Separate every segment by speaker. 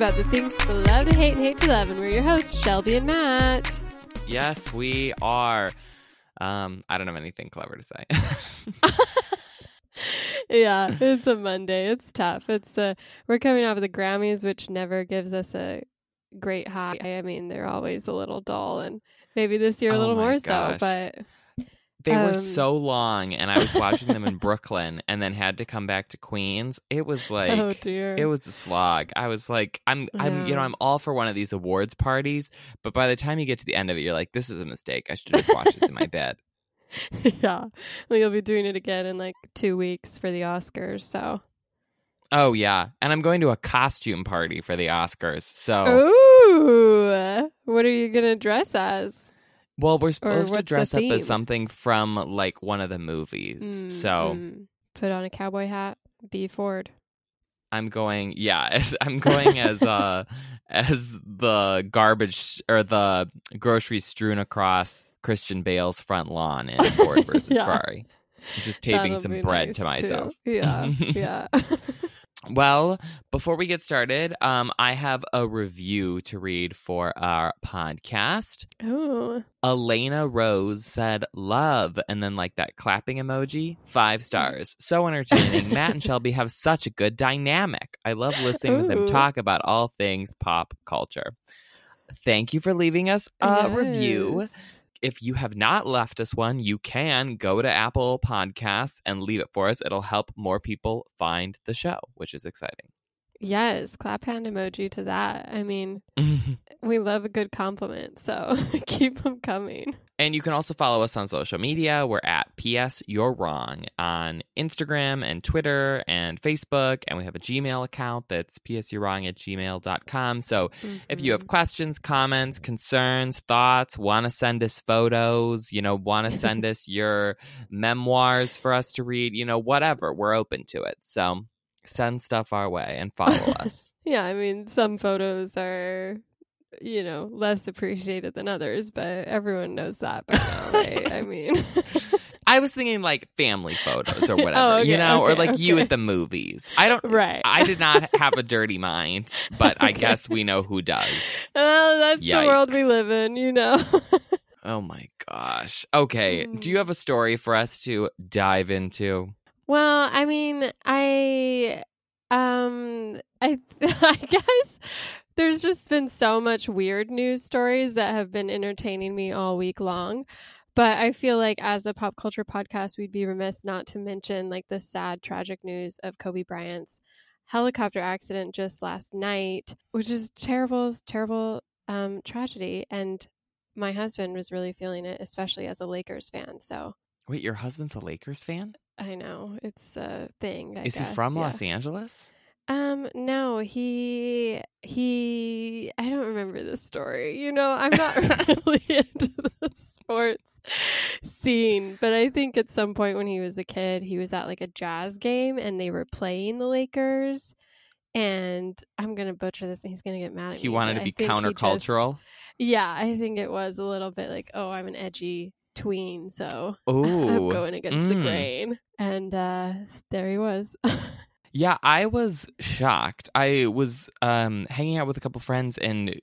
Speaker 1: about the things people love to hate and hate to love. And we're your hosts, Shelby and Matt.
Speaker 2: Yes, we are. Um, I don't have anything clever to say.
Speaker 1: yeah, it's a Monday. It's tough. It's the we're coming off of the Grammys, which never gives us a great high. I mean, they're always a little dull, and maybe this year a
Speaker 2: Oh
Speaker 1: little more so. But
Speaker 2: they were
Speaker 1: Um,
Speaker 2: so long, and I was watching them in Brooklyn, and then had to come back to Queens. It was like
Speaker 1: oh dear,
Speaker 2: it was a slog. I was like, I'm, I'm, you know, I'm all for one of these awards parties, but by the time you get to the end of it, you're like, this is a mistake. I should just watch this in my bed.
Speaker 1: yeah. Well, you'll be doing it again in like two weeks for the Oscars. So,
Speaker 2: Oh yeah, and I'm going to a costume party for the Oscars. So,
Speaker 1: ooh, what are you gonna dress as?
Speaker 2: Well, we're supposed to dress up as something from like one of the movies.
Speaker 1: Mm,
Speaker 2: so.
Speaker 1: mm. put on a cowboy hat, be Ford.
Speaker 2: I'm going, yeah, as, I'm going as uh as the garbage or the groceries strewn across Christian Bale's front lawn in Ford versus
Speaker 1: Yeah.
Speaker 2: Ferrari. I'm just taping
Speaker 1: That'll
Speaker 2: some bread
Speaker 1: nice,
Speaker 2: to myself.
Speaker 1: too. Yeah, yeah.
Speaker 2: Well, before we get started, um, I have a review to read for our podcast.
Speaker 1: oh,
Speaker 2: Elena Rose said love and then like that clapping emoji, five stars. So entertaining. Matt and Shelby have such a good dynamic. I love listening to them talk about all things pop culture. Thank you for leaving us a review. If you have not left us one, you can go to Apple Podcasts and leave it for us. It'll help more people find the show, which is exciting.
Speaker 1: Yes, clap hand emoji to that. I mean, we love a good compliment, so keep them coming.
Speaker 2: And you can also follow us on social media. We're at PS You're Wrong on Instagram and Twitter and Facebook. And we have a Gmail account that's psyourwrong at gmail.com. So if you have
Speaker 1: Mhm.
Speaker 2: questions, comments, concerns, thoughts, want to send us photos, you know, want to send us your memoirs for us to read, you know, whatever, we're open to it. So send stuff our way and follow us.
Speaker 1: yeah, I mean, some photos are, you know, less appreciated than others, but everyone knows that by now, right? I mean,
Speaker 2: I was thinking like family photos or whatever,
Speaker 1: Oh, okay,
Speaker 2: you know, or
Speaker 1: okay,
Speaker 2: like you at the movies. I don't.
Speaker 1: right.
Speaker 2: I did not have a dirty mind, but I guess we know who does.
Speaker 1: Oh, that's the world we live in, you know.
Speaker 2: Oh my gosh. Okay. Do you
Speaker 1: Mm.
Speaker 2: have a story for us to dive into?
Speaker 1: Well, I mean, I um I I guess there's just been so much weird news stories that have been entertaining me all week long. But I feel like as a pop culture podcast, we'd be remiss not to mention like the sad tragic news of Kobe Bryant's helicopter accident just last night, which is terrible, terrible um tragedy and my husband was really feeling it, especially as a Lakers fan. So
Speaker 2: Wait, your husband's a Lakers fan?
Speaker 1: I know it's a thing. I
Speaker 2: Is he from
Speaker 1: yeah.
Speaker 2: Los Angeles?
Speaker 1: Um, no, he he. I don't remember the story. You know, I'm not really into the sports scene, but I think at some point when he was a kid, he was at like a jazz game and they were playing the Lakers. And I'm gonna butcher this, and he's gonna get mad at me.
Speaker 2: He wanted to be
Speaker 1: he just-
Speaker 2: countercultural.
Speaker 1: yeah, I think it was a little bit like, oh, I'm an edgy tween, so I'm going against the
Speaker 2: mm.
Speaker 1: grain. And uh there he was.
Speaker 2: Yeah, I was shocked. I was um, hanging out with a couple friends and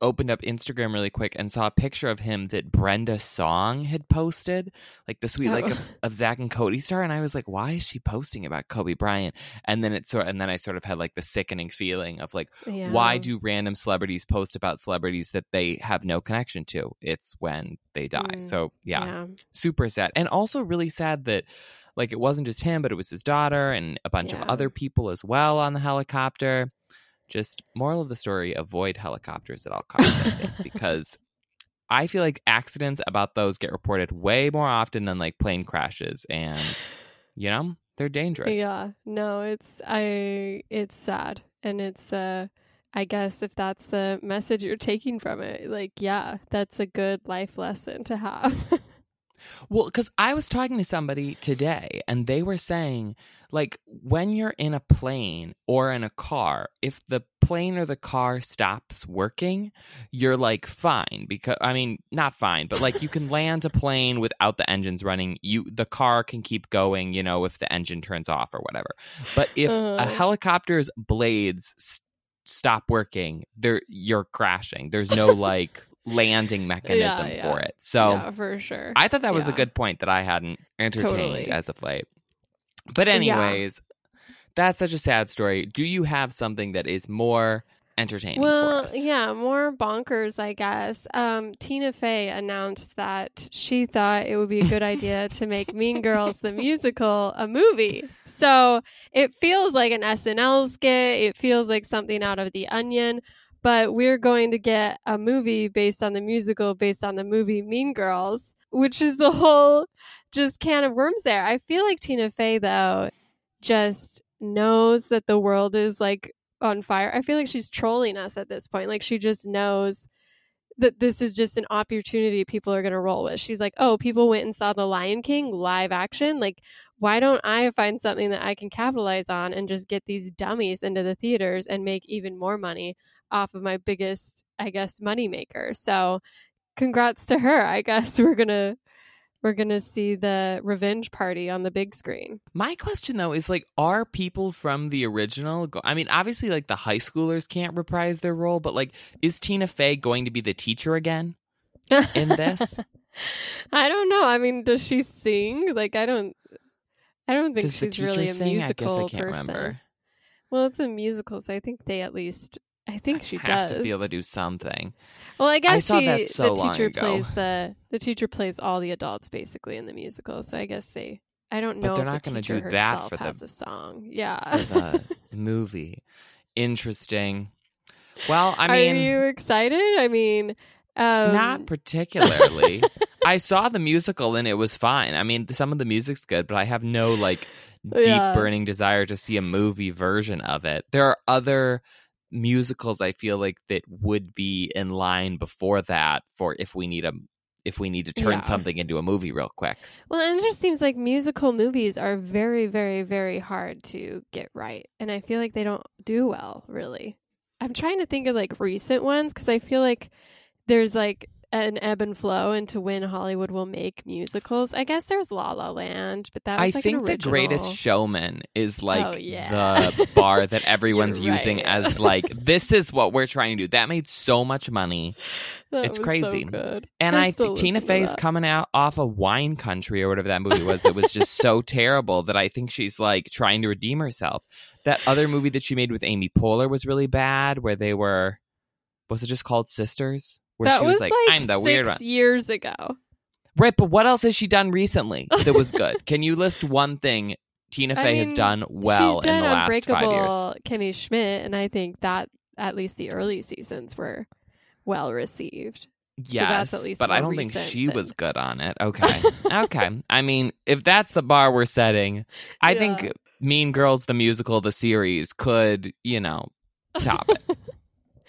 Speaker 2: opened up Instagram really quick and saw a picture of him that Brenda Song had posted, like the sweet like
Speaker 1: Oh.
Speaker 2: of, of Zach and Cody star, and I was like, why is she posting about Kobe Bryant? And then it sort and then I sort of had like the sickening feeling of like,
Speaker 1: yeah.
Speaker 2: why do random celebrities post about celebrities that they have no connection to? It's when they die.
Speaker 1: Mm,
Speaker 2: so yeah,
Speaker 1: yeah.
Speaker 2: super sad and also really sad that like it wasn't just him but it was his daughter and a bunch
Speaker 1: Yeah.
Speaker 2: of other people as well on the helicopter just moral of the story avoid helicopters at all costs I think, because i feel like accidents about those get reported way more often than like plane crashes and you know they're dangerous
Speaker 1: Yeah, no, it's I it's sad and it's uh I guess if that's the message you're taking from it, like yeah, that's a good life lesson to have.
Speaker 2: Well, because I was talking to somebody today and they were saying, like, when you're in a plane or in a car, if the plane or the car stops working, you're like fine. Because, I mean, not fine, but like you can land a plane without the engines running. You, the car can keep going, you know, if the engine turns off or whatever. But if a
Speaker 1: Uh.
Speaker 2: helicopter's blades s- stop working, there you're crashing. There's no like landing mechanism
Speaker 1: yeah.
Speaker 2: for it. So,
Speaker 1: yeah, for sure.
Speaker 2: I thought that was a good point that I hadn't entertained
Speaker 1: Totally.
Speaker 2: as of late. But anyways, that's such a sad story. Do you have something that is more entertaining
Speaker 1: well,
Speaker 2: for us?
Speaker 1: yeah, more bonkers, I guess. Um, Tina Fey announced that she thought it would be a good idea to make Mean Girls the musical a movie. So it feels like an SNL skit. It feels like something out of The Onion. But we're going to get a movie based on the musical, based on the movie Mean Girls, which is the whole just can of worms there. I feel like Tina Fey, though, just knows that the world is like on fire. I feel like she's trolling us at this point. Like she just knows that this is just an opportunity people are going to roll with. She's like, "Oh, people went and saw The Lion King live action. Like, why don't I find something that I can capitalize on and just get these dummies into the theaters and make even more money off of my biggest, I guess, money maker?" So, congrats to her. I guess we're going to we're going to see the revenge party on the big screen.
Speaker 2: My question though is like, are people from the original? Go- I mean, obviously, like the high schoolers can't reprise their role, but like, is Tina Fey going to be the teacher again in this?
Speaker 1: I don't know. I mean, does she sing? Like, I don't. I don't think
Speaker 2: Does
Speaker 1: she's really a
Speaker 2: sing?
Speaker 1: musical
Speaker 2: I guess I can't
Speaker 1: person.
Speaker 2: remember.
Speaker 1: Well, it's a musical, so I think they at least. I think she
Speaker 2: have
Speaker 1: does.
Speaker 2: to be able to do something.
Speaker 1: well, I guess
Speaker 2: saw
Speaker 1: she.
Speaker 2: that so
Speaker 1: the teacher plays the the teacher plays all the adults basically in the musical. So I guess they. I don't
Speaker 2: But
Speaker 1: know.
Speaker 2: they're
Speaker 1: if
Speaker 2: not
Speaker 1: the
Speaker 2: gonna do that for the-
Speaker 1: has a song. Yeah.
Speaker 2: for the movie. Interesting. Well, I mean, Are
Speaker 1: you excited? I mean, um,
Speaker 2: not particularly. I saw the musical and it was fine. I mean, some of the music's good, but I have no like deep
Speaker 1: Yeah.
Speaker 2: burning desire to see a movie version of it. There are other musicals I feel like that would be in line before that for if we need a if we need to turn
Speaker 1: Yeah.
Speaker 2: something into a movie real quick.
Speaker 1: Well, and it just seems like musical movies are very, very, very hard to get right. And I feel like they don't do well, really. I'm trying to think of like recent ones because I feel like there's like an ebb and flow into when Hollywood will make musicals. I guess there's La La Land, but that was
Speaker 2: I
Speaker 1: like
Speaker 2: think the greatest showman is oh, like
Speaker 1: Oh, yeah.
Speaker 2: the bar that everyone's
Speaker 1: You're
Speaker 2: using
Speaker 1: right.
Speaker 2: as like this is what we're trying to do. That made so much money.
Speaker 1: That
Speaker 2: it's crazy.
Speaker 1: So.
Speaker 2: And
Speaker 1: I
Speaker 2: I, think Tina Fey's coming out off of Wine Country or whatever that movie was that was just so terrible that I think she's like trying to redeem herself. That other movie that she made with Amy Poehler was really bad where they were was it just called Sisters? Where
Speaker 1: that
Speaker 2: she was, like, I'm the
Speaker 1: six
Speaker 2: weird one.
Speaker 1: years ago.
Speaker 2: Right, but what else has she done recently that was good? Can you list one thing Tina
Speaker 1: I
Speaker 2: Fey has done well
Speaker 1: She's
Speaker 2: in the last five years?
Speaker 1: Kimmy Schmidt, and I think that at least the early seasons were well received.
Speaker 2: Yes,
Speaker 1: that's at least
Speaker 2: but I don't think she was good on it. Okay, okay. I mean, if that's the bar we're setting, I
Speaker 1: Yeah.
Speaker 2: think Mean Girls the musical, the series, could you know top it.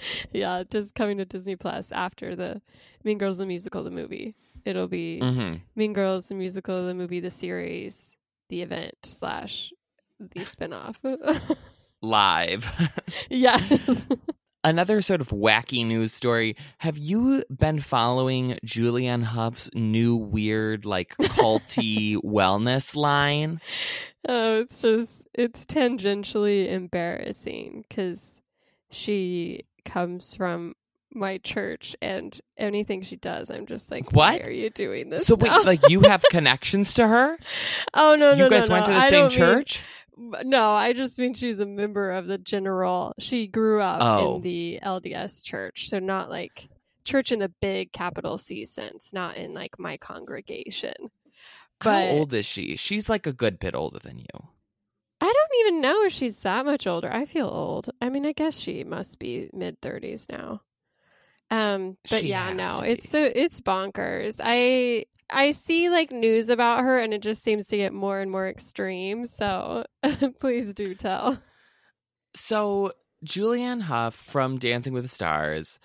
Speaker 1: yeah, just coming to Disney Plus after the Mean Girls the musical, the movie. It'll be
Speaker 2: hmm
Speaker 1: Mean Girls the musical, the movie, the series, the event slash the spinoff.
Speaker 2: Live.
Speaker 1: yes.
Speaker 2: Another sort of wacky news story. Have you been following Julianne Hough's new weird, like culty wellness line?
Speaker 1: Oh, it's just it's tangentially embarrassing because she comes from my church, and anything she does, I'm just like,
Speaker 2: What?
Speaker 1: Why are you doing this?
Speaker 2: So wait, like you have connections to her?
Speaker 1: oh no, no,
Speaker 2: you guys
Speaker 1: no,
Speaker 2: went
Speaker 1: no.
Speaker 2: to the
Speaker 1: I
Speaker 2: same
Speaker 1: don't mean-
Speaker 2: church?
Speaker 1: no, I just mean she's a member of the general. She grew up
Speaker 2: Oh.
Speaker 1: in the LDS church, so not like church in the big capital C sense, not in like my congregation. but How
Speaker 2: old is she? She's like a good bit older than you.
Speaker 1: I don't even know if she's that much older. I feel old. I mean, I guess she must be mid thirties now. Um, but
Speaker 2: She
Speaker 1: yeah, no, it's so it's bonkers. I I see like news about her, and it just seems to get more and more extreme. So please do tell.
Speaker 2: So Julianne Hough from Dancing with the Stars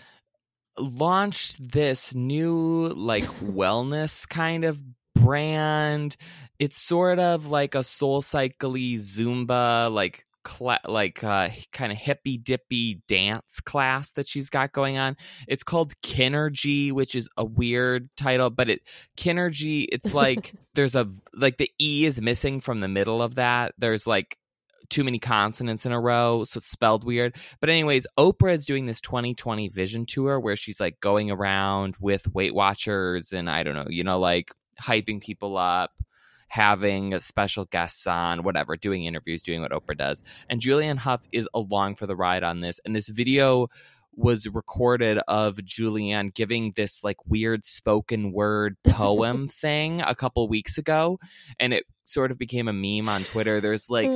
Speaker 2: launched this new like wellness kind of brand. It's sort of like a soul cycly Zumba, like cla- like uh, kind of hippy dippy dance class that she's got going on. It's called KINRGY, which is a weird title, but it KINRGY. It's like there's a like the e is missing from the middle of that. There's like too many consonants in a row, so it's spelled weird. But anyways, Oprah is doing this 2020 vision tour where she's like going around with Weight Watchers and I don't know, you know, like hyping people up having special guests on, whatever, doing interviews, doing what Oprah does. And Julianne Hough is along for the ride on this. And this video was recorded of Julianne giving this like weird spoken word poem thing a couple weeks ago. And it sort of became a meme on Twitter. There's like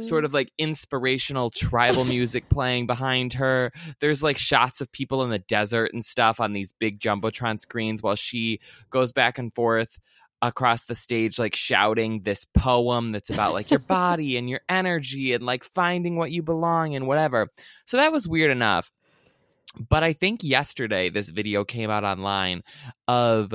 Speaker 2: sort of like inspirational tribal music playing behind her. There's like shots of people in the desert and stuff on these big Jumbotron screens while she goes back and forth across the stage like shouting this poem that's about like your body and your energy and like finding what you belong and whatever. So that was weird enough. But I think yesterday this video came out online of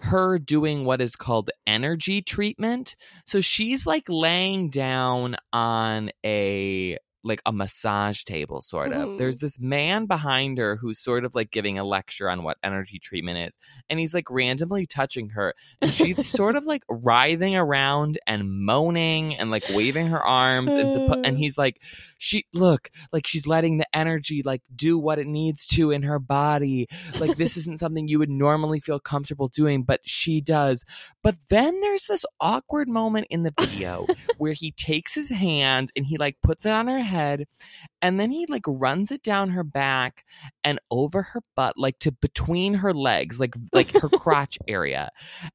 Speaker 2: her doing what is called energy treatment. So she's like laying down on a like a massage table sort of.
Speaker 1: Mhm.
Speaker 2: There's this man behind her who's sort of like giving a lecture on what energy treatment is and he's like randomly touching her and she's sort of like writhing around and moaning and like waving her arms and suppo- and he's like she look like she's letting the energy like do what it needs to in her body like this isn't something you would normally feel comfortable doing but she does but then there's this awkward moment in the video where he takes his hand and he like puts it on her head and then he like runs it down her back and over her butt like to between her legs like like her crotch area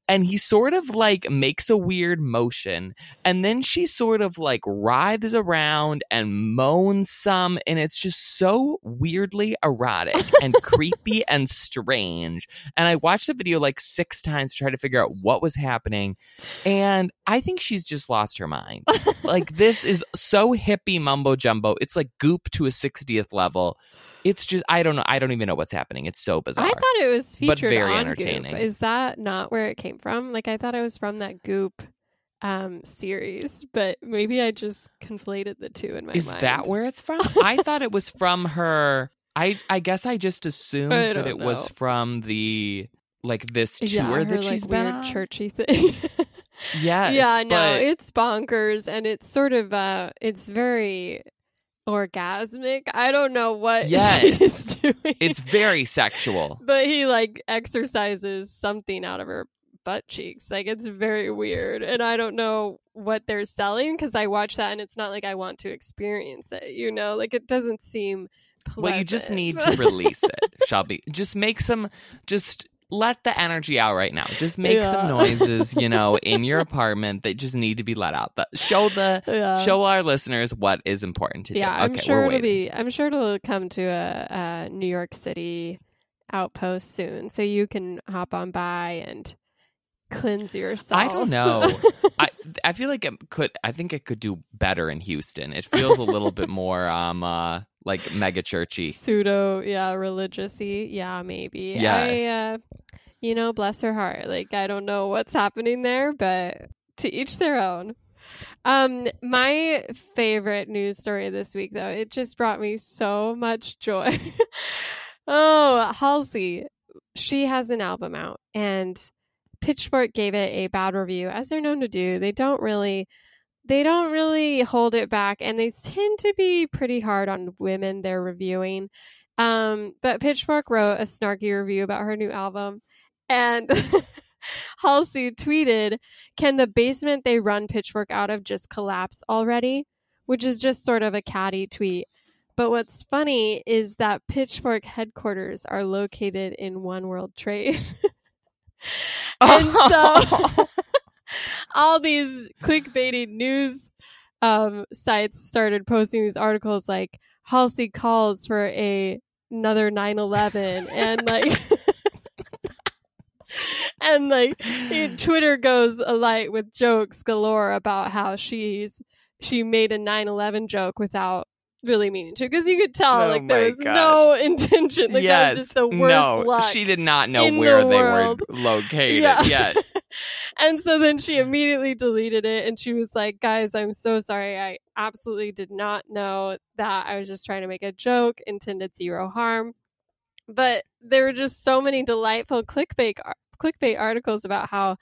Speaker 2: and he sort of like makes a weird motion and then she sort of like writhes around and moans some and it's just so weirdly erotic and creepy and strange and i watched the video like six times to try to figure out what was happening and i think she's just lost her mind. Like this is so hippie mumbo jumbo it's like goop to a 60th level it's just i don't know i don't even know what's happening it's so bizarre
Speaker 1: I thought it was
Speaker 2: But
Speaker 1: featured
Speaker 2: very
Speaker 1: on
Speaker 2: entertaining.
Speaker 1: Goop. Is that not where it came from? Like I thought it was from that Goop um series, but maybe I just conflated the two in my
Speaker 2: Is
Speaker 1: mind.
Speaker 2: Is that where it's from? I thought it was from her. I I guess I just assumed
Speaker 1: I
Speaker 2: that it was from the like this tour
Speaker 1: yeah, her,
Speaker 2: that
Speaker 1: like,
Speaker 2: she's been
Speaker 1: weird
Speaker 2: on.
Speaker 1: churchy thing.
Speaker 2: Yes,
Speaker 1: yeah, no,
Speaker 2: but
Speaker 1: it's bonkers and it's sort of uh it's very orgasmic. I don't know what
Speaker 2: Yes.
Speaker 1: she's doing.
Speaker 2: it's very sexual.
Speaker 1: but he like exercises something out of her butt cheeks. Like it's very weird. And I don't know what they're selling because I watch that and it's not like I want to experience it, you know? Like it doesn't seem pleasant.
Speaker 2: Well, you just need to release it, Shelby. Just make some. Just let the energy out right now. Just make some noises, you know, in your apartment that just need to be let out. The, show the
Speaker 1: yeah.
Speaker 2: show our listeners what is important to
Speaker 1: yeah,
Speaker 2: do.
Speaker 1: I'm
Speaker 2: Okay,
Speaker 1: sure it'll be. I'm sure it'll come to a, a New York City outpost soon, so you can hop on by and cleanse yourself.
Speaker 2: I don't know. I I feel like it could. I think it could do better in Houston. It feels a little bit more um uh like mega churchy.
Speaker 1: Pseudo, yeah, religiousy, yeah, maybe. I,
Speaker 2: Yes.
Speaker 1: uh, you know, bless her heart. Like I don't know what's happening there, but to each their own. Um, my favorite news story this week, though, it just brought me so much joy. oh, Halsey, she has an album out, and Pitchfork gave it a bad review, as they're known to do. They don't really, they don't really hold it back, and they tend to be pretty hard on women they're reviewing. Um, but Pitchfork wrote a snarky review about her new album, and Halsey tweeted, "Can the basement they run Pitchfork out of just collapse already?" Which is just sort of a catty tweet. But what's funny is that Pitchfork headquarters are located in One World Trade. and so all these clickbaity news um, sites started posting these articles like Halsey calls for a another 9/11 and like and like it- Twitter goes alight with jokes galore about how she's she made a 9/11 joke without really meaning to because you could tell
Speaker 2: Oh
Speaker 1: like there was no intention like that was just the worst
Speaker 2: no,
Speaker 1: luck
Speaker 2: she did not know where
Speaker 1: the
Speaker 2: they
Speaker 1: world.
Speaker 2: were located.
Speaker 1: Yeah.
Speaker 2: Yes.
Speaker 1: and so then she immediately deleted it and she was like, guys, I'm so sorry. I absolutely did not know that. I was just trying to make a joke, intended zero harm. But there were just so many delightful clickbait clickbait articles about how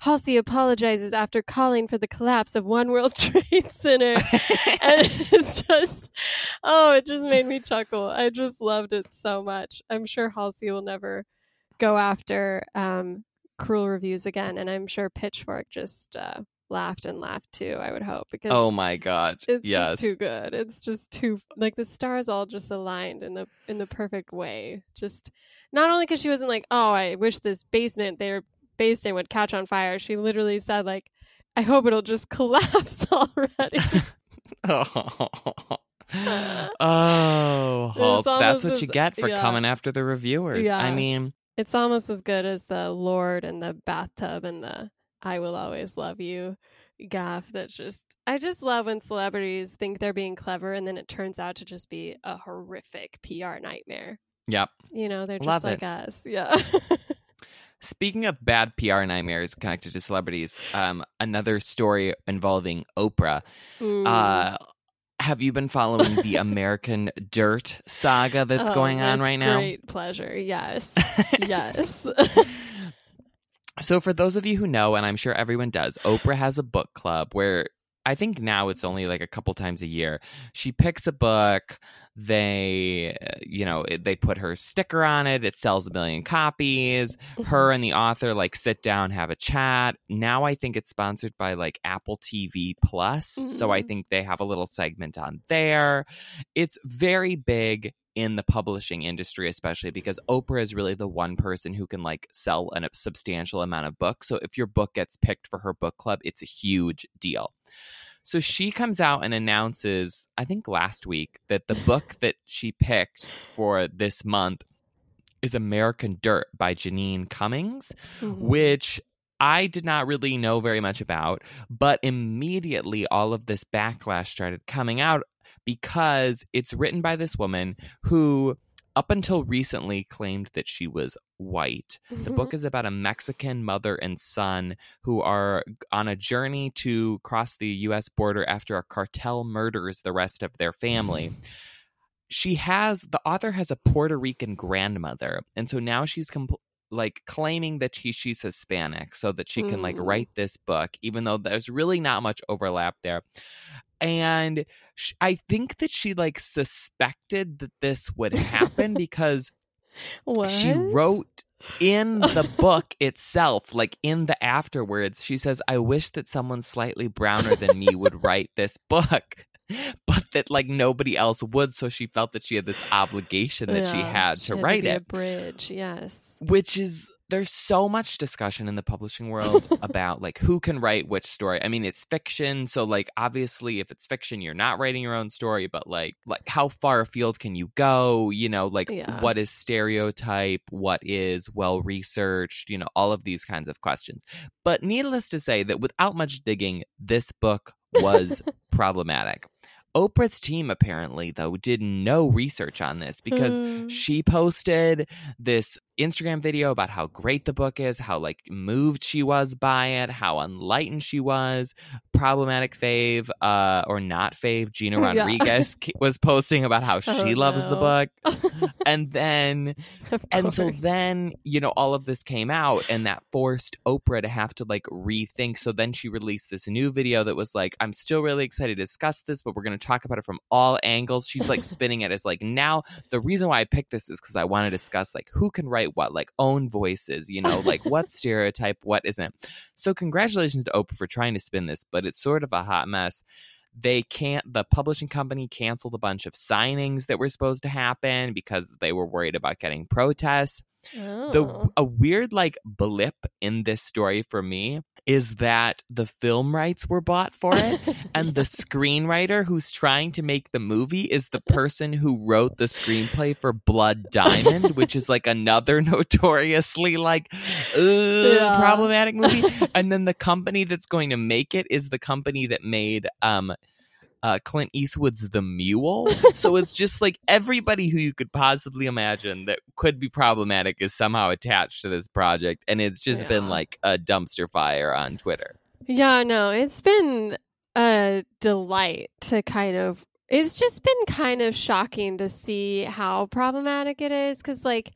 Speaker 1: Halsey apologizes after calling for the collapse of One World Trade Center. and it's just, oh, it just made me chuckle. I just loved it so much. I'm sure Halsey will never go after um, cruel reviews again. And I'm sure Pitchfork just uh, laughed and laughed too, I would hope. Because
Speaker 2: oh my gosh.
Speaker 1: It's
Speaker 2: yes.
Speaker 1: just too good. It's just too like the stars all just aligned in the in the perfect way. Just not only because she wasn't like, oh, I wish this basement they're based in would catch on fire. She literally said, like, I hope it'll just collapse already.
Speaker 2: oh, oh Hulk, that's what
Speaker 1: as,
Speaker 2: you get for
Speaker 1: yeah.
Speaker 2: coming after the reviewers.
Speaker 1: Yeah.
Speaker 2: I mean,
Speaker 1: it's almost as good as the Lorde and the bathtub and the I will always love you gaff. That's just, I just love when celebrities think they're being clever and then it turns out to just be a horrific PR nightmare.
Speaker 2: Yep.
Speaker 1: You know, they're just
Speaker 2: Love
Speaker 1: like
Speaker 2: it.
Speaker 1: us. Yeah.
Speaker 2: Speaking of bad PR nightmares connected to celebrities, um, another story involving Oprah.
Speaker 1: Ooh.
Speaker 2: Uh, have you been following the American Dirt saga that's
Speaker 1: Oh,
Speaker 2: going on right now?
Speaker 1: Great pleasure. Yes. yes.
Speaker 2: So, for those of you who know, and I'm sure everyone does, Oprah has a book club where I think now it's only like a couple times a year. She picks a book, they, uh, you know, they put her sticker on it, it sells a million copies. Her and the author like sit down, have a chat. Now I think it's sponsored by like Apple TV Plus. So I
Speaker 1: Mhm.
Speaker 2: think they have a little segment on there. It's very big in the publishing industry, especially because Oprah is really the one person who can like sell a substantial amount of books. So if your book gets picked for her book club, it's a huge deal. So she comes out and announces, I think last week, that the book that she picked for this month is American Dirt by Jeanine Cummins
Speaker 1: Mhm.
Speaker 2: which I did not really know very much about, but immediately all of this backlash started coming out because it's written by this woman who, up until recently, claimed that she was white. The book mm-hmm. is about a Mexican mother and son who are on a journey to cross the US border after a cartel murders the rest of their family. She has the author has a Puerto Rican grandmother, and so now she's compl- like claiming that she, she's Hispanic so that she can like
Speaker 1: Mm.
Speaker 2: write this book, even though there's really not much overlap there. And sh- I think that she like suspected that this would happen because
Speaker 1: what?
Speaker 2: she wrote in the book itself, like in the afterwards, she says, I wish that someone slightly browner than me would write this book. But that like nobody else would, so she felt that she had this obligation that she
Speaker 1: Yeah,
Speaker 2: had
Speaker 1: she
Speaker 2: to write
Speaker 1: be
Speaker 2: it
Speaker 1: A bridge, yes.
Speaker 2: which is there's so much discussion in the publishing world about like who can write which story. I mean, it's fiction, so like obviously if it's fiction, you're not writing your own story, but like like how far afield can you go? You know, like
Speaker 1: Yeah.
Speaker 2: what is stereotype, what is well researched, you know, all of these kinds of questions. But needless to say that without much digging, this book was problematic. Oprah's team apparently though did no research on this because
Speaker 1: Mm.
Speaker 2: she posted this Instagram video about how great the book is, how like moved she was by it, how enlightened she was. Problematic fave, uh, or not fave, Gina Rodriguez ki- was posting about how she
Speaker 1: Oh,
Speaker 2: loves the book. And then and so then, you know, all of this came out and that forced Oprah to have to like rethink. So then she released this new video that was like, I'm still really excited to discuss this, but we're going to talk about it from all angles. She's like spinning it as like, now the reason why I picked this is because I want to discuss like who can write what, like own voices, you know, like what stereotype, what isn't. So congratulations to Oprah for trying to spin this, but it's sort of a hot mess they can't the publishing company canceled a bunch of signings that were supposed to happen because they were worried about getting protests the
Speaker 1: Oh.
Speaker 2: a weird like blip in this story for me is that the film rights were bought for it and the screenwriter who's trying to make the movie is the person who wrote the screenplay for Blood Diamond, which is like another notoriously like uh,
Speaker 1: Yeah.
Speaker 2: problematic movie. and then the company that's going to make it is the company that made um uh, Clint Eastwood's The Mule. so it's just like everybody who you could possibly imagine that could be problematic is somehow attached to this project. And it's just
Speaker 1: Yeah.
Speaker 2: been like a dumpster fire on Twitter.
Speaker 1: Yeah, no, it's been a delight to kind of. It's just been kind of shocking to see how problematic it is because, like,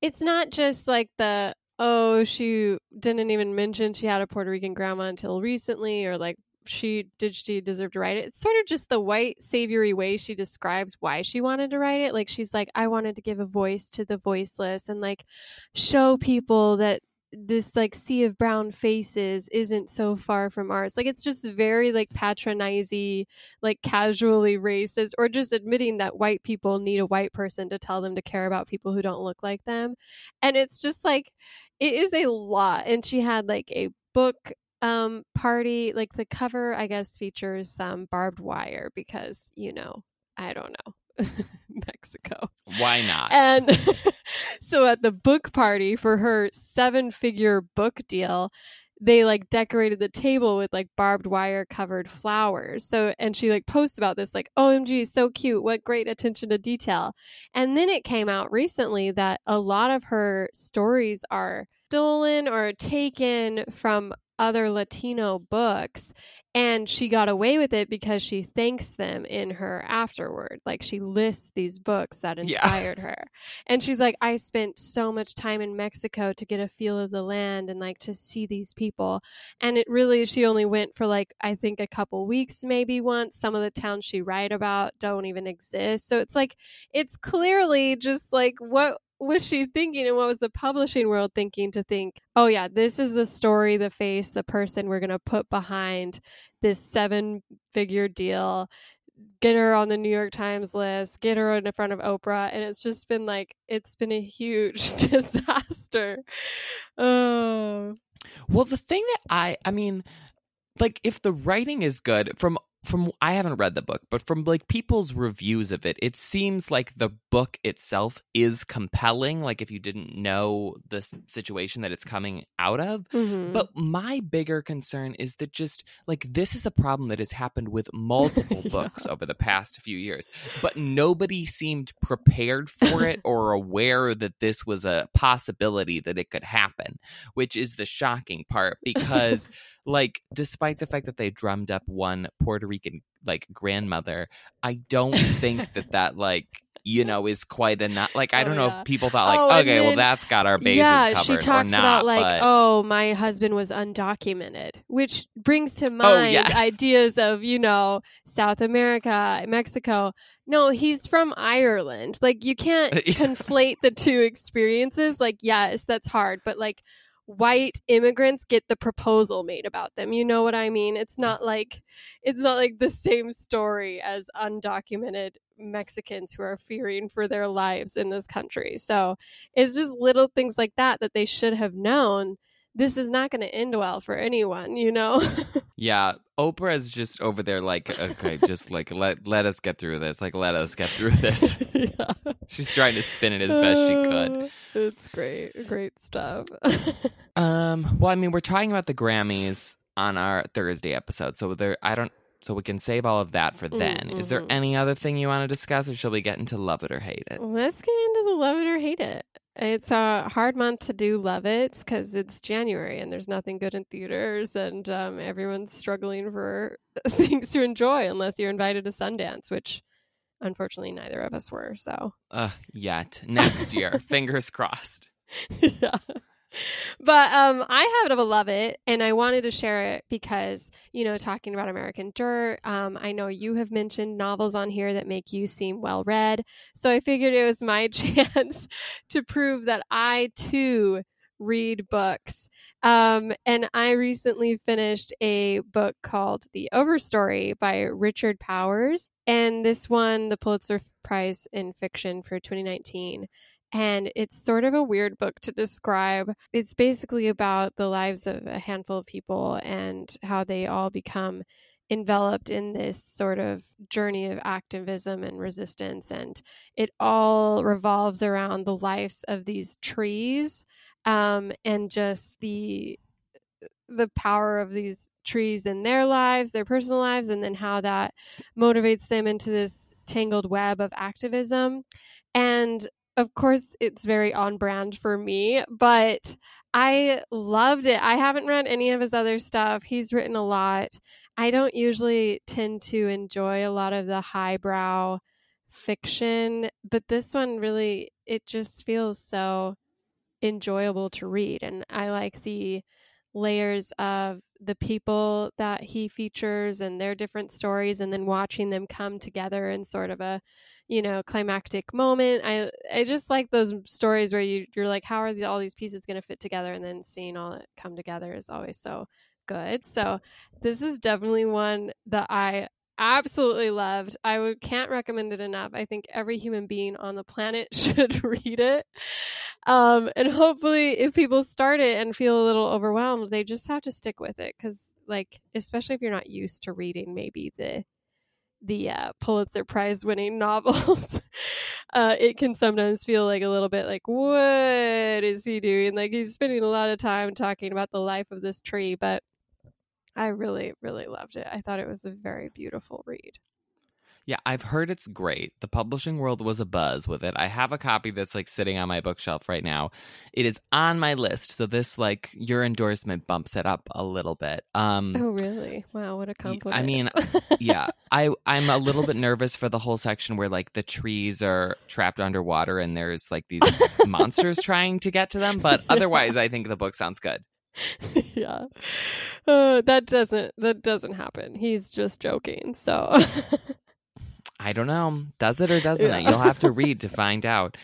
Speaker 1: it's not just like the, oh, she didn't even mention she had a Puerto Rican grandma until recently, or like, she did she deserve to write it? It's sort of just the white savory way she describes why she wanted to write it. Like she's like, I wanted to give a voice to the voiceless and like show people that this like sea of brown faces isn't so far from ours. Like it's just very like patronizing, like casually racist, or just admitting that white people need a white person to tell them to care about people who don't look like them. And it's just like it is a lot. And she had like a book um party, like the cover, I guess, features some barbed wire because, you know, I don't know. Mexico.
Speaker 2: Why not?
Speaker 1: And so at the book party for her seven figure book deal, they like decorated the table with like barbed wire covered flowers. So, and she like posts about this, like, OMG, so cute. What great attention to detail. And then it came out recently that a lot of her stories are stolen or taken from other Latino books. And she got away with it because she thanks them in her afterward. Like she lists these books that
Speaker 2: Yeah.
Speaker 1: inspired her. And she's like, I spent so much time in Mexico to get a feel of the land and like to see these people. And it really, she only went for like, I think a couple weeks, maybe once. Some of the towns she write about don't even exist. So it's like, it's clearly just like, what was she thinking and what was the publishing world thinking to think, oh yeah, this is the story, the face, the person we're going to put behind this seven figure deal get her on the New York Times list, get her in front of Oprah, and it's just been like it's been a huge disaster. Oh,
Speaker 2: Well, the thing that I, I mean, like if the writing is good from from I haven't read the book, but from like people's reviews of it, it seems like the book itself is compelling. Like if you didn't know the situation that it's coming out of,
Speaker 1: Mhm.
Speaker 2: But my bigger concern is that just like this is a problem that has happened with multiple
Speaker 1: Yeah.
Speaker 2: books over the past few years, but nobody seemed prepared for it or aware that this was a possibility that it could happen, which is the shocking part because like despite the fact that they drummed up one Puerto Rican like grandmother, I don't think that that like you know is quite enough. Like I
Speaker 1: Oh,
Speaker 2: don't know
Speaker 1: yeah.
Speaker 2: if people thought like
Speaker 1: Oh,
Speaker 2: okay, well that's got our bases
Speaker 1: yeah,
Speaker 2: covered
Speaker 1: she talks
Speaker 2: or not,
Speaker 1: about like,
Speaker 2: but...
Speaker 1: oh, my husband was undocumented, which brings to oh, mind
Speaker 2: yes.
Speaker 1: ideas of you know South America, Mexico. No, he's from Ireland. Like you can't conflate the two experiences. Like yes, that's hard, but like white immigrants get the proposal made about them. You know what I mean? It's not like it's not like the same story as undocumented Mexicans who are fearing for their lives in this country. So it's just little things like that that they should have known. This is not going to end well for anyone, you know?
Speaker 2: Yeah, Oprah is just over there like, okay, just like let let us get through this. Like let us get through this.
Speaker 1: yeah.
Speaker 2: She's trying to spin it as best she could.
Speaker 1: Uh, It's great. Great stuff.
Speaker 2: Um, well, I mean, we're talking about the Grammys on our Thursday episode, so there I don't so we can save all of that for then. Is there
Speaker 1: mhm.
Speaker 2: any other thing you want to discuss or shall we get into love it or hate it?
Speaker 1: Let's get into the love it or hate it. It's a hard month to do love it because it's January and there's nothing good in theaters and um, everyone's struggling for things to enjoy unless you're invited to Sundance, which unfortunately neither of us were. So
Speaker 2: Uh, yet next year, fingers crossed.
Speaker 1: yeah. But um, I happen to love it, and I wanted to share it because you know, talking about American Dirt, um, I know you have mentioned novels on here that make you seem well read, so I figured it was my chance to prove that I too read books. Um, and I recently finished a book called The Overstory by Richard Powers, and this won the Pulitzer Prize in Fiction for 2019 and it's sort of a weird book to describe. It's basically about the lives of a handful of people and how they all become enveloped in this sort of journey of activism and resistance. And it all revolves around the lives of these trees um, and just the the power of these trees in their lives, their personal lives, and then how that motivates them into this tangled web of activism. And of course, it's very on brand for me, but I loved it. I haven't read any of his other stuff. He's written a lot. I don't usually tend to enjoy a lot of the highbrow fiction, but this one really, it just feels so enjoyable to read. And I like the layers of the people that he features and their different stories and then watching them come together in sort of a you know climactic moment. I i just like those stories where you you're like how are the, all these pieces going to fit together? And then seeing all it come together is always so good. So this is definitely one that i absolutely loved. I would can't recommend it enough. I think every human being on the planet should read it. Um, and hopefully if people start it and feel a little overwhelmed they just have to stick with it because like especially if you're not used to reading maybe the the uh, Pulitzer Prize winning novels, uh, it can sometimes feel like a little bit like, what is he doing? Like he's spending a lot of time talking about the life of this tree, but I really, really loved it. I thought it was a very beautiful read.
Speaker 2: Yeah, I've heard it's great. The publishing world was a buzz with it. I have a copy that's like sitting on my bookshelf right now. It is on my list, so this like your endorsement bumps it up a little bit. Um
Speaker 1: Oh, really? Wow, what a compliment.
Speaker 2: I mean, yeah, I I'm a little bit nervous for the whole section where like the trees are trapped underwater and there's like these monsters trying to get to them, but otherwise I think the book sounds good.
Speaker 1: yeah. Uh, that doesn't that doesn't happen. He's just joking. So
Speaker 2: I don't know. Does it or doesn't
Speaker 1: Yeah.
Speaker 2: it? You'll have to read to find out.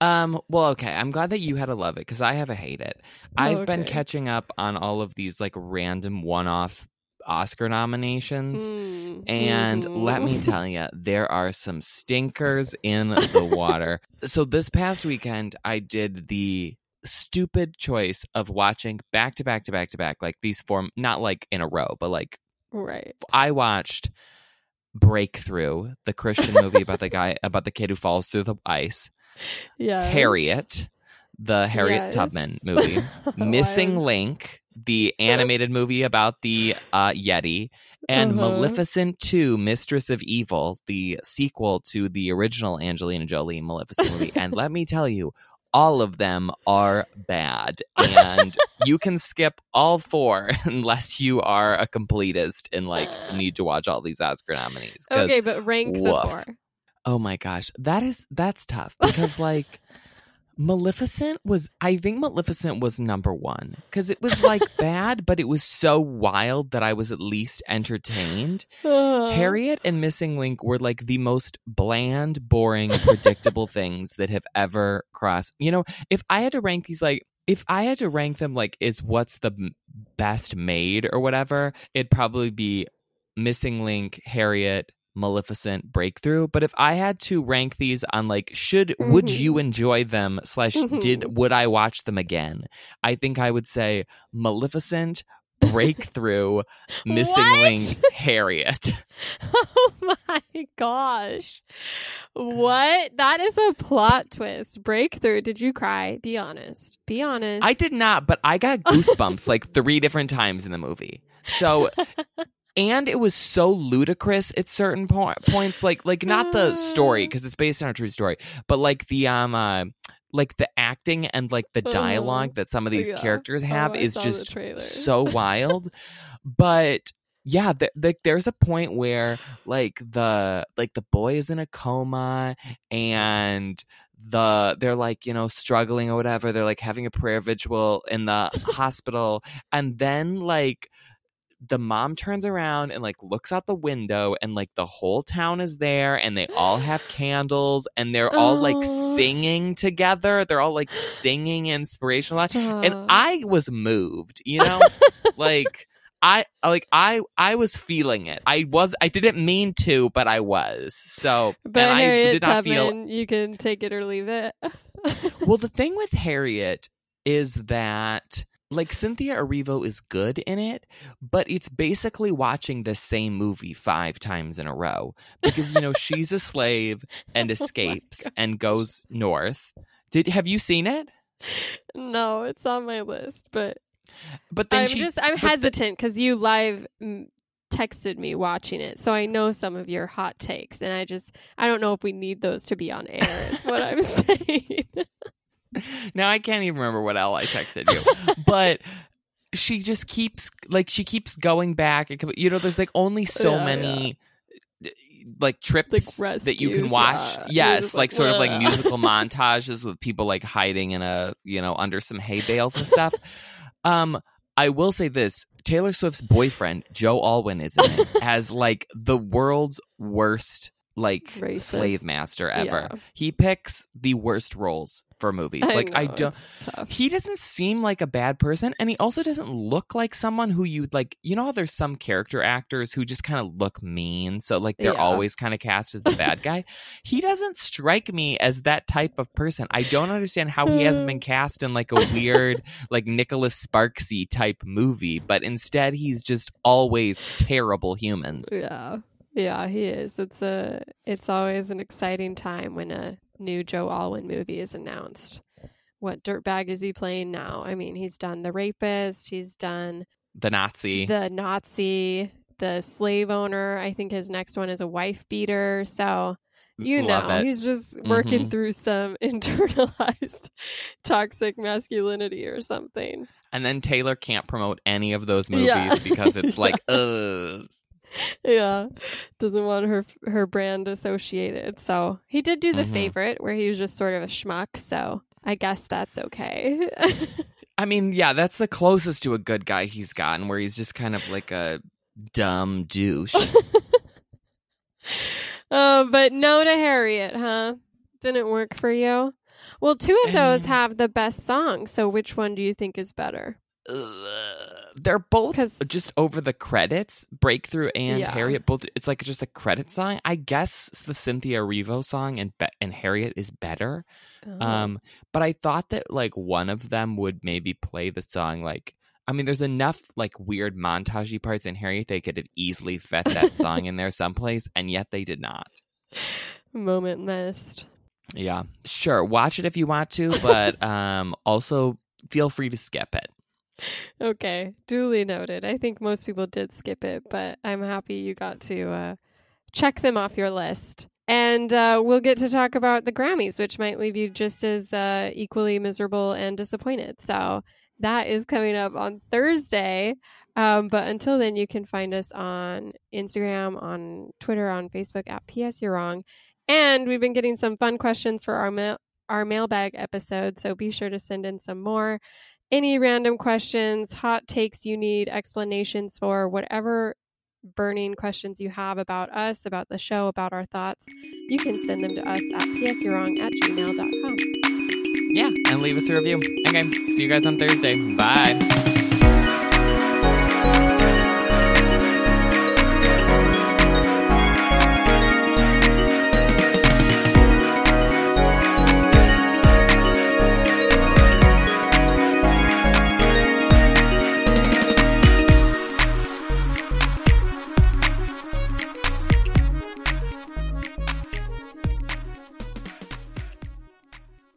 Speaker 2: Um, well, okay. I'm glad that you had to love it because I have a hate it. I've been catching up on all of these like random one off Oscar nominations.
Speaker 1: Mm,
Speaker 2: And
Speaker 1: mhm.
Speaker 2: let me tell you, there are some stinkers in the water. so this past weekend, I did the stupid choice of watching back to back to back to back, like these four, not like in a row, but like
Speaker 1: right.
Speaker 2: I watched Breakthrough, the Christian movie about the guy about the kid who falls through the ice.
Speaker 1: Yeah.
Speaker 2: Harriet, the Harriet
Speaker 1: Yes.
Speaker 2: Tubman movie. Missing
Speaker 1: Was-
Speaker 2: Link, the animated movie about the uh, Yeti, and
Speaker 1: Uh-huh.
Speaker 2: Maleficent 2, Mistress of Evil, the sequel to the original Angelina Jolie Maleficent movie. and let me tell you, all of them are bad. And you can skip all four unless you are a completist and like uh. need to watch all these Oscar nominees.
Speaker 1: Okay, but rank the four.
Speaker 2: Oh my gosh, that is that's tough because like Maleficent was I think Maleficent was number 1 cuz it was like bad but it was so wild that I was at least entertained.
Speaker 1: Uh,
Speaker 2: Harriet and Missing Link were like the most bland, boring, predictable things that have ever crossed. You know, if I had to rank these like if I had to rank them like is what's the best made or whatever, it'd probably be Missing Link, Harriet, Maleficent, Breakthrough. But if I had to rank these on like should would
Speaker 1: Mhm.
Speaker 2: you enjoy them slash did
Speaker 1: Mhm.
Speaker 2: would I watch them again? I think I would say Maleficent, Breakthrough, Missing
Speaker 1: What?
Speaker 2: Link, Harriet.
Speaker 1: Oh my gosh. What? That is a plot twist. Breakthrough. Did you cry? Be honest. Be honest.
Speaker 2: I did not, but I got goosebumps like three different times in the movie. So, and it was so ludicrous at certain po- points, like like not the story because it's based on a true story, but like the um uh, like the acting and like the
Speaker 1: Uh-huh.
Speaker 2: dialogue that some of these
Speaker 1: Yeah.
Speaker 2: characters
Speaker 1: Oh,
Speaker 2: have
Speaker 1: I
Speaker 2: is just so wild. but yeah, th- th- there's a point where like the like the boy is in a coma and the they're like you know struggling or whatever they're like having a prayer vigil in the hospital and then like the mom turns around and like looks out the window and like the whole town is there and they all have candles and they're all like
Speaker 1: Oh.
Speaker 2: singing together they're all like singing inspirational and I was moved, you know? like I like I I was feeling it. I was I didn't mean to, but I was. So
Speaker 1: But
Speaker 2: and I
Speaker 1: Harriet
Speaker 2: did not feel
Speaker 1: Tubman, you can take it or leave it.
Speaker 2: Well, the thing with Harriet is that like Cynthia Erivo is good in it, but it's basically watching the same movie five times in a row because you know she's a slave and
Speaker 1: Oh
Speaker 2: escapes
Speaker 1: God.
Speaker 2: and goes north. Did have you seen it?
Speaker 1: no, it's on my list, but
Speaker 2: But then
Speaker 1: I'm
Speaker 2: she
Speaker 1: just I'm
Speaker 2: the-
Speaker 1: hesitant because you live hesitant because
Speaker 2: But then
Speaker 1: I'm just I'm
Speaker 2: the-
Speaker 1: hesitant because you live texted me watching it, so I know some of your hot takes, and I just I don't know if we need those to be on air. Is what I'm saying.
Speaker 2: now I can't even remember what L I texted you, but she just keeps like she keeps going back. and You know, there's like only so
Speaker 1: Yeah,
Speaker 2: many uh, like trips that you can watch.
Speaker 1: yeah.
Speaker 2: Yes, like,
Speaker 1: like,
Speaker 2: sort of like musical montages with people like hiding in a you know under some hay bales and stuff. um, I will say this: Taylor Swift's boyfriend Joe Alwyn is in it as like the world's worst like
Speaker 1: Racist.
Speaker 2: slave master ever.
Speaker 1: Yeah.
Speaker 2: He picks the worst roles for movies. like I don't he doesn't seem like a bad person and he also doesn't look like someone who you'd like you know how there's some character actors who just kind of look mean so like they're
Speaker 1: Yeah.
Speaker 2: always kind of cast as the bad guy he doesn't strike me as that type of person i don't understand how he hasn't been cast in like a weird like nicholas sparksy type movie but instead he's just always terrible humans
Speaker 1: Yeah. Yeah, he is. It's a it's always an exciting time when a new Joe Alwyn movie is announced. What dirtbag is he playing now? I mean, he's done The Rapist, he's done
Speaker 2: the nazi
Speaker 1: the Nazi, the slave owner. I think his next one is a wife beater. So you
Speaker 2: Love
Speaker 1: know,
Speaker 2: it.
Speaker 1: he's just working
Speaker 2: Mhm.
Speaker 1: through some internalized toxic masculinity or something.
Speaker 2: and then taylor can't promote any of those movies
Speaker 1: Yeah.
Speaker 2: because it's
Speaker 1: Yeah.
Speaker 2: like ugh
Speaker 1: yeah doesn't want her her brand associated so he did do the
Speaker 2: Mhm.
Speaker 1: favorite where he was just sort of a schmuck so i guess that's okay
Speaker 2: I mean, yeah, that's the closest to a good guy he's gotten, where he's just kind of like a dumb douche.
Speaker 1: uh, but no to harriet huh didn't work for you well two of those have the best song. so which one do you think is better.
Speaker 2: They're both just over the credits. Breakthrough and
Speaker 1: Yeah.
Speaker 2: Harriet both. It's like just a credit song. I guess the Cynthia Erivo song and Be- and Harriet is better.
Speaker 1: Oh.
Speaker 2: Um, but I thought that like one of them would maybe play the song like. I mean, there's enough like weird montagey parts in Harriet. They could have easily fit that song in there someplace, and yet they did not.
Speaker 1: moment missed
Speaker 2: Yeah, sure. Watch it if you want to, but um, also feel free to skip it.
Speaker 1: Okay duly noted. I think most people did skip it but i'm happy you got to uh, check them off your list. And uh, we'll get to talk about the grammys which might leave you just as uh, equally miserable and disappointed. So that is coming up on thursday. Um, but until then you can find us on instagram on twitter on facebook at ps you're wrong. And we've been getting some fun questions for our mail our mailbag episode so be sure to send in some more any random questions, hot takes you need, explanations for, whatever burning questions you have about us, about the show, about our thoughts, you can send them to us at psyourwrong at gmail.com.
Speaker 2: Yeah, and leave us a review. Okay, see you guys on Thursday. Bye.